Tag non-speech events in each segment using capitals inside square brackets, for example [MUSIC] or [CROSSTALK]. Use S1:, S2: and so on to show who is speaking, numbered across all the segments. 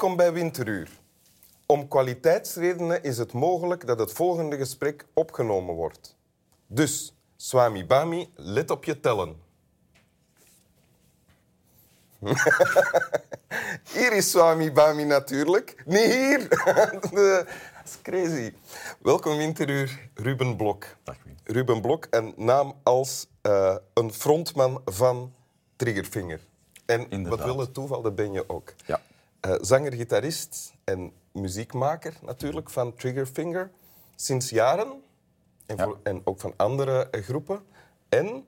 S1: Welkom bij Winteruur. Om kwaliteitsredenen is het mogelijk dat het volgende gesprek opgenomen wordt. Dus, Swami Bami, let op je tellen. [LAUGHS] hier is Swami Bami natuurlijk. Niet hier. [LAUGHS] Dat is crazy. Welkom Winteruur, Ruben Blok.
S2: Dag Wien.
S1: Ruben Blok, een naam als eh, een frontman van Triggerfinger. En
S2: Inderdaad.
S1: wat wil het toeval, dat ben je ook.
S2: Ja.
S1: Eh, zanger, gitarist en muziekmaker natuurlijk van Triggerfinger. Sinds jaren. En,
S2: Ja.
S1: voor- en ook van andere eh, groepen. En,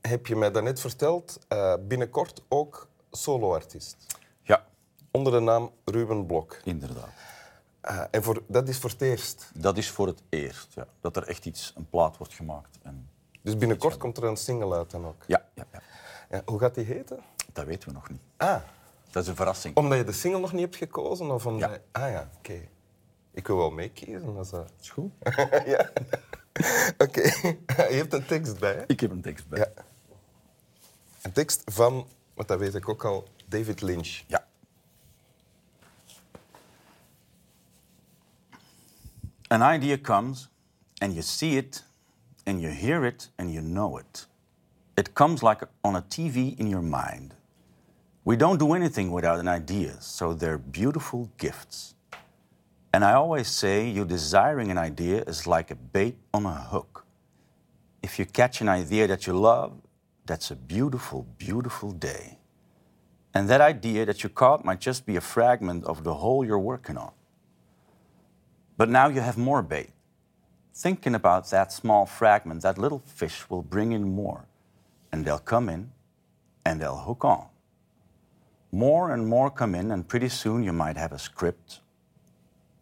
S1: heb je mij daarnet verteld, eh, binnenkort ook soloartiest.
S2: Ja,
S1: Onder de naam Ruben Blok.
S2: inderdaad.
S1: En voor, dat is voor het eerst.
S2: Dat is voor het eerst. Ja. Dat er echt iets, een plaat wordt gemaakt. En
S1: Dus binnenkort komt er een single uit dan ook.
S2: ja, ja, ja,
S1: Ja, hoe gaat die heten?
S2: dat weten we nog niet.
S1: Ah,
S2: Dat is een verrassing.
S1: omdat je de single nog niet hebt gekozen? Of omdat...
S2: Ja.
S1: Ah ja, oké. Ik wil wel meekiezen. Als, eh,
S2: is goed. [LAUGHS]
S1: ja. Oké. [LAUGHS] Je hebt een tekst bij, hè?
S2: Ik heb een tekst bij.
S1: Ja. Een tekst van, wat dat weet ik ook al, David Lynch.
S2: Ja. An idea comes and you see it and you hear it and you know it. It comes like on a TV in your mind. We don't do anything without an idea, so they're beautiful gifts. And I always say you desiring an idea is like a bait on a hook. If you catch an idea that you love, that's a beautiful, beautiful day. And that idea that you caught might just be a fragment of the whole you're working on. But now you have more bait. Thinking about that small fragment, that little fish will bring in more. And they'll come in and they'll hook on. More and more come in, and pretty soon you might have a script,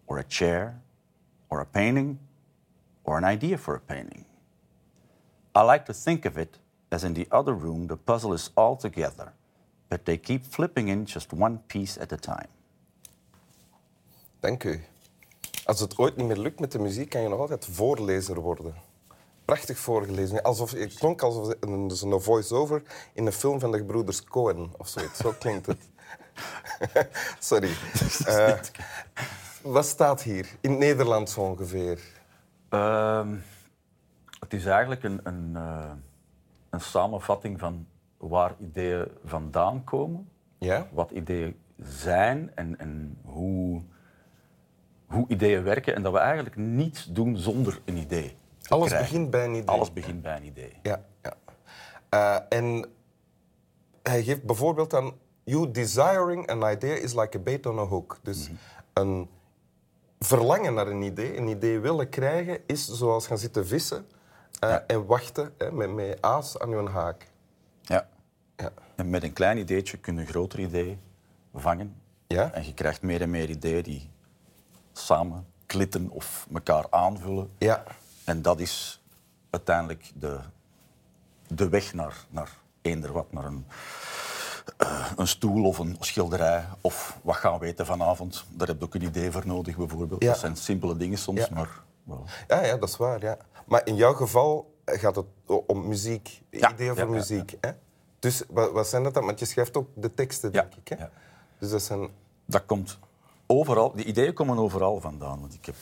S2: or a chair, or a painting, or an idea for a painting. I like to think of it as in the other room, the puzzle is all together, but they keep flipping in just one piece at a time.
S1: Dank u. Als het ooit niet meer lukt met de muziek, kan je nog altijd voorlezer worden. Prachtig voorgelezen. Alsof, het klonk alsof een, dus een voice-over in een film van de gebroeders Cohen of zoiets. Zo klinkt het. [LAUGHS] Sorry. Eh, wat staat hier? In het Nederlands ongeveer.
S2: Ehm, het is eigenlijk een, een, eh, een samenvatting van waar ideeën vandaan komen,
S1: Ja?
S2: wat ideeën zijn en, en hoe, hoe ideeën werken. En dat we eigenlijk niets doen zonder een idee.
S1: Alles
S2: krijgen.
S1: begint bij een idee.
S2: Alles begint bij een idee.
S1: Ja, ja. Eh, en hij geeft bijvoorbeeld aan... You desiring an idea is like a bait on a hook. Dus een verlangen naar een idee, een idee willen krijgen, is zoals gaan zitten vissen eh,
S2: Ja.
S1: en wachten hè, met, met aas aan je haak.
S2: Ja.
S1: Ja.
S2: En met een klein ideetje kun je een groter idee vangen.
S1: Ja?
S2: En je krijgt meer en meer ideeën die samen klitten of elkaar aanvullen.
S1: Ja.
S2: En dat is uiteindelijk de, de weg naar, naar eender wat, naar een, eh, een stoel of een schilderij. Of wat gaan we eten vanavond. Daar heb je ook een idee voor nodig, bijvoorbeeld.
S1: Ja.
S2: Dat zijn simpele dingen soms,
S1: Ja.
S2: maar wel.
S1: Ja, ja, dat is waar. Ja. Maar in jouw geval gaat het om muziek,
S2: Ja,
S1: ideeën voor muziek. Hè? Dus wat, wat zijn dat dan? Want je schrijft ook de teksten, denk ik. Hè?
S2: ja.
S1: Dus dat zijn...
S2: Dat komt overal, die ideeën komen overal vandaan. Want ik heb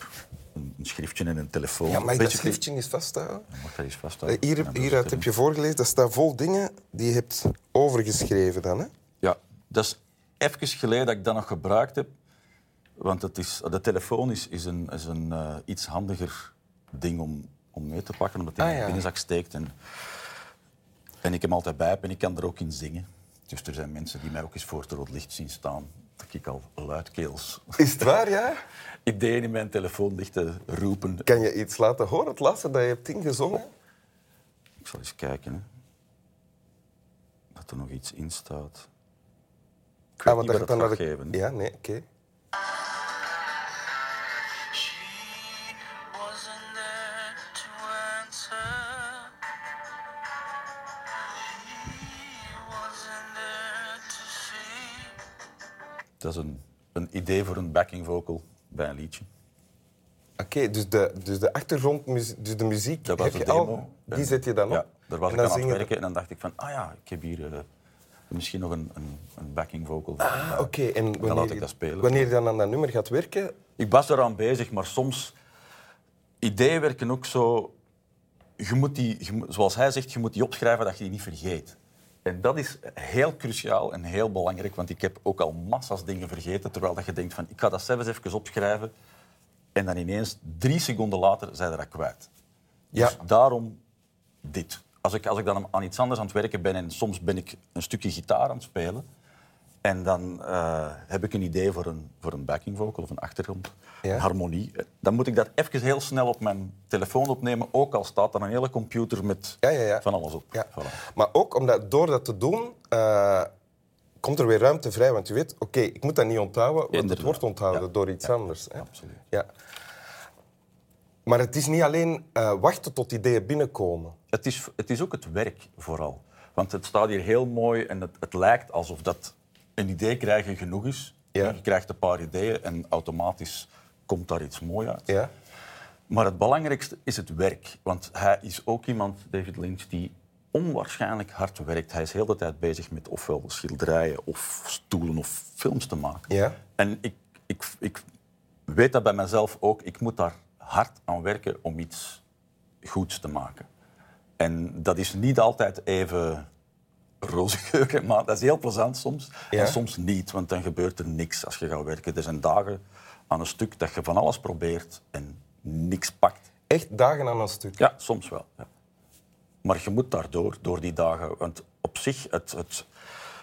S2: een, een schriftje en een telefoon.
S1: Ja, ik dat schriftje eens vasthouden?
S2: Mag dat eens
S1: Eh,
S2: vasthouden?
S1: Hier,
S2: Ja, dat is
S1: hieruit heb je voorgelezen, dat staat vol dingen die je hebt overgeschreven dan. Hè?
S2: Ja, dat is even geleden dat ik dat nog gebruikt heb. Want het is, de telefoon is, is een, is een eh, iets handiger ding om, om mee te pakken, omdat in
S1: Ah,
S2: de
S1: ja.
S2: binnenzak steekt. En, en ik hem altijd bij heb en ik kan er ook in zingen. Dus er zijn mensen die mij ook eens voor het rood licht zien staan. Dat ik al luidkeels
S1: Is het waar, ja?
S2: ideeën in mijn telefoon ligt te roepen.
S1: Kan je iets laten horen, het laatste dat je hebt ingezongen?
S2: Ik zal eens kijken. Hè. Dat er nog iets in staat. Ik weet
S1: Ah,
S2: niet
S1: dat gaat
S2: geven.
S1: Ja, nee, oké.
S2: Dat is een, een idee voor een backing vocal bij een liedje.
S1: Oké, dus, de, dus de achtergrondmuziek, dus de muziek
S2: Dat was de demo.
S1: al, die zet je dan op?
S2: Ja, daar was
S1: En
S2: ik
S1: dan
S2: aan het werken en dan dacht ik van, ah ja, ik heb hier eh, Misschien nog een, een, een backing vocal. van,
S1: Ah, Oké, en
S2: dan
S1: wanneer,
S2: laat ik dat spelen.
S1: wanneer je dan aan dat nummer gaat werken...
S2: Ik was eraan bezig, maar soms... Ideeën werken ook zo... Je moet die, je zoals hij zegt, je moet die opschrijven dat je die niet vergeet. En dat is heel cruciaal en heel belangrijk, want ik heb ook al massa's dingen vergeten, terwijl dat je denkt van, ik ga dat zelfs even opschrijven. En dan ineens, drie seconden later, zijn dat kwijt.
S1: Ja.
S2: Dus daarom dit. Als ik, als ik dan aan iets anders aan het werken ben en soms ben ik een stukje gitaar aan het spelen, en dan eh, heb ik een idee voor een, voor een backing vocal of een achtergrond,
S1: Ja.
S2: een harmonie. Dan moet ik dat even heel snel op mijn telefoon opnemen, ook al staat er een hele computer met
S1: Ja, ja, ja.
S2: van alles op. Voilà.
S1: Maar ook omdat door dat te doen, eh, komt er weer ruimte vrij. Want je weet, oké, ik moet dat niet onthouden, want het wordt onthouden door iets anders. Hè?
S2: absoluut.
S1: Ja. Maar het is niet alleen eh, wachten tot ideeën binnenkomen.
S2: Het, is, het is ook het werk vooral. Want het staat hier heel mooi en het, het lijkt alsof dat een idee krijgen genoeg is.
S1: Ja.
S2: Je krijgt een paar ideeën en automatisch komt daar iets moois uit.
S1: Ja?
S2: Maar het belangrijkste is het werk. Want hij is ook iemand, David Lynch, die onwaarschijnlijk hard werkt. Hij is heel de tijd bezig met ofwel schilderijen of stoelen of films te maken.
S1: Ja.
S2: En ik, ik, ik weet dat bij mezelf ook. Ik moet daar hard aan werken om iets goeds te maken. En dat is niet altijd even roze [LAUGHS] geur, maar dat is heel plezant soms.
S1: Ja.
S2: En soms niet, want dan gebeurt er niks als je gaat werken. Er zijn dagen aan een stuk dat je van alles probeert en niks pakt.
S1: Echt dagen aan een stuk.
S2: Ja, soms wel. Ja. Maar je moet daardoor, door die dagen. Want op zich, het, het,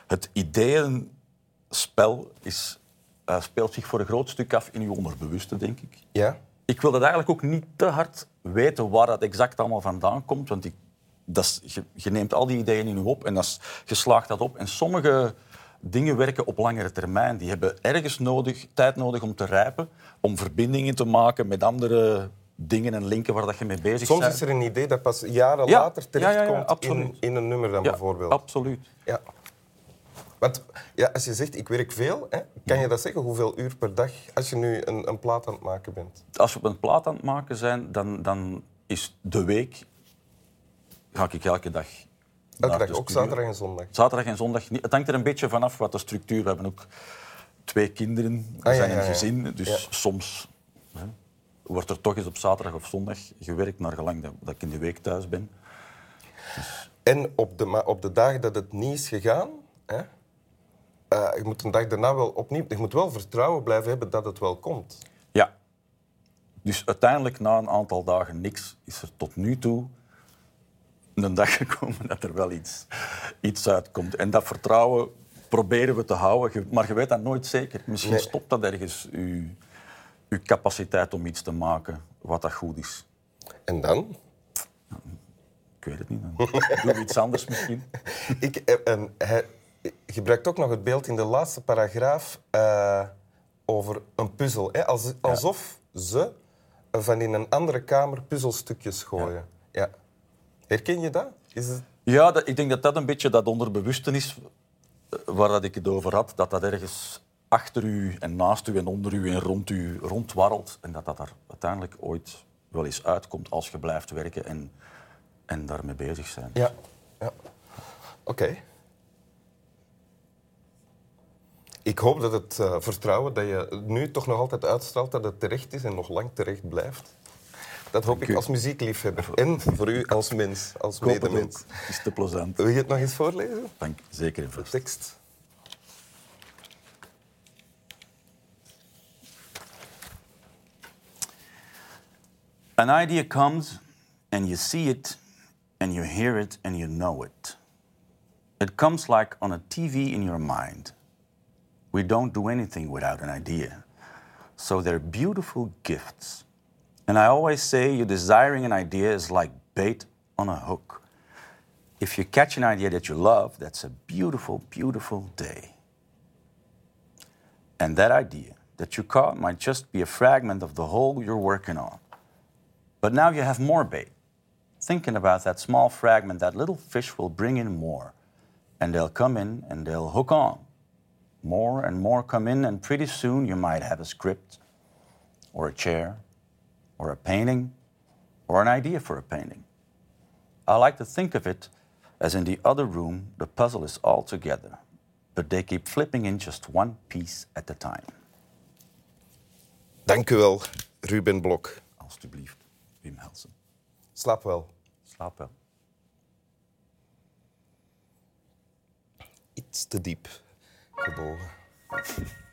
S2: het ideeënspel is, eh, speelt zich voor een groot stuk af in je onderbewuste, denk ik.
S1: Ja?
S2: Ik wil dat eigenlijk ook niet te hard weten waar dat exact allemaal vandaan komt. Want ik, dat is, je, je neemt al die ideeën in je op en dat is, je slaagt dat op. En sommige dingen werken op langere termijn. Die hebben ergens nodig, tijd nodig om te rijpen, om verbindingen te maken met andere dingen en linken waar dat je mee bezig
S1: Soms
S2: bent.
S1: is er een idee dat pas jaren
S2: Ja.
S1: later
S2: Ja, ja, ja,
S1: terechtkomt in, in een nummer dan bijvoorbeeld.
S2: Absoluut.
S1: Ja. Want ja, als je zegt, ik werk veel, hè, kan je dat zeggen? Hoeveel uur per dag als je nu een, een plaat aan het maken bent?
S2: Als we op een plaat aan het maken zijn, dan, dan is de week... Ga ik elke dag
S1: Elke dag, ook zaterdag en zondag.
S2: Zaterdag en zondag. Het hangt er een beetje vanaf wat de structuur... We hebben ook twee kinderen, we
S1: Ah, ja,
S2: zijn
S1: ja,
S2: een gezin. Dus soms hè, wordt er toch eens op zaterdag of zondag gewerkt... naar gelang dat, dat ik in de week thuis ben.
S1: En op de, op de dagen dat het niet is gegaan, hè, eh, je moet een dag daarna wel opnieuw... Je moet wel vertrouwen blijven hebben dat het wel komt.
S2: Ja. Dus uiteindelijk, na een aantal dagen niks, is er tot nu toe een dag gekomen dat er wel iets, iets uitkomt. En dat vertrouwen proberen we te houden, maar je weet dat nooit zeker. Misschien
S1: Nee.
S2: stopt dat ergens, uw, uw capaciteit om iets te maken wat dat goed is.
S1: En dan?
S2: Ik weet het niet. [LAUGHS] We iets anders misschien.
S1: Ik, hij gebruikt ook nog het beeld in de laatste paragraaf eh, over een puzzel. Hè? Als, alsof ze van in een andere kamer puzzelstukjes gooien. Ja. Herken je dat? Is het...
S2: Ja, dat, ik denk dat dat een beetje dat onderbewuste is eh, waar dat ik het over had. Dat dat ergens achter u en naast u en onder u en rond u rondwarrelt. En dat dat er uiteindelijk ooit wel eens uitkomt als je blijft werken en, en daarmee bezig zijn.
S1: Ja. ja. Oké. Ik hoop dat het eh, vertrouwen dat je nu toch nog altijd uitstraalt, dat het terecht is en nog lang terecht blijft. Dat hoop ik als muziekliefhebber. En voor u als mens, als medemens.
S2: is te plezant.
S1: Wil je het nog eens voorlezen?
S2: Dank, zeker en
S1: De
S2: vast.
S1: tekst.
S2: An idea comes and you see it and you hear it and you know it. It comes like on a TV in your mind. We don't do anything without an idea. So they're beautiful gifts. And I always say you desiring an idea is like bait on a hook. If you catch an idea that you love, that's a beautiful, beautiful day. And that idea that you caught might just be a fragment of the whole you're working on. But now you have more bait. Thinking about that small fragment, that little fish will bring in more. And they'll come in and they'll hook on. More and more come in, and pretty soon you might have a script, or a chair, or a painting, or an idea for a painting. I like to think of it As in the other room, the puzzle is all together, but they keep flipping in just one piece at a time.
S1: Dank u wel, Ruben Blok.
S2: Alsjeblieft, Wim Helsen.
S1: Slaap wel.
S2: Slaap wel.
S1: Iets te diep gebogen. [LAUGHS]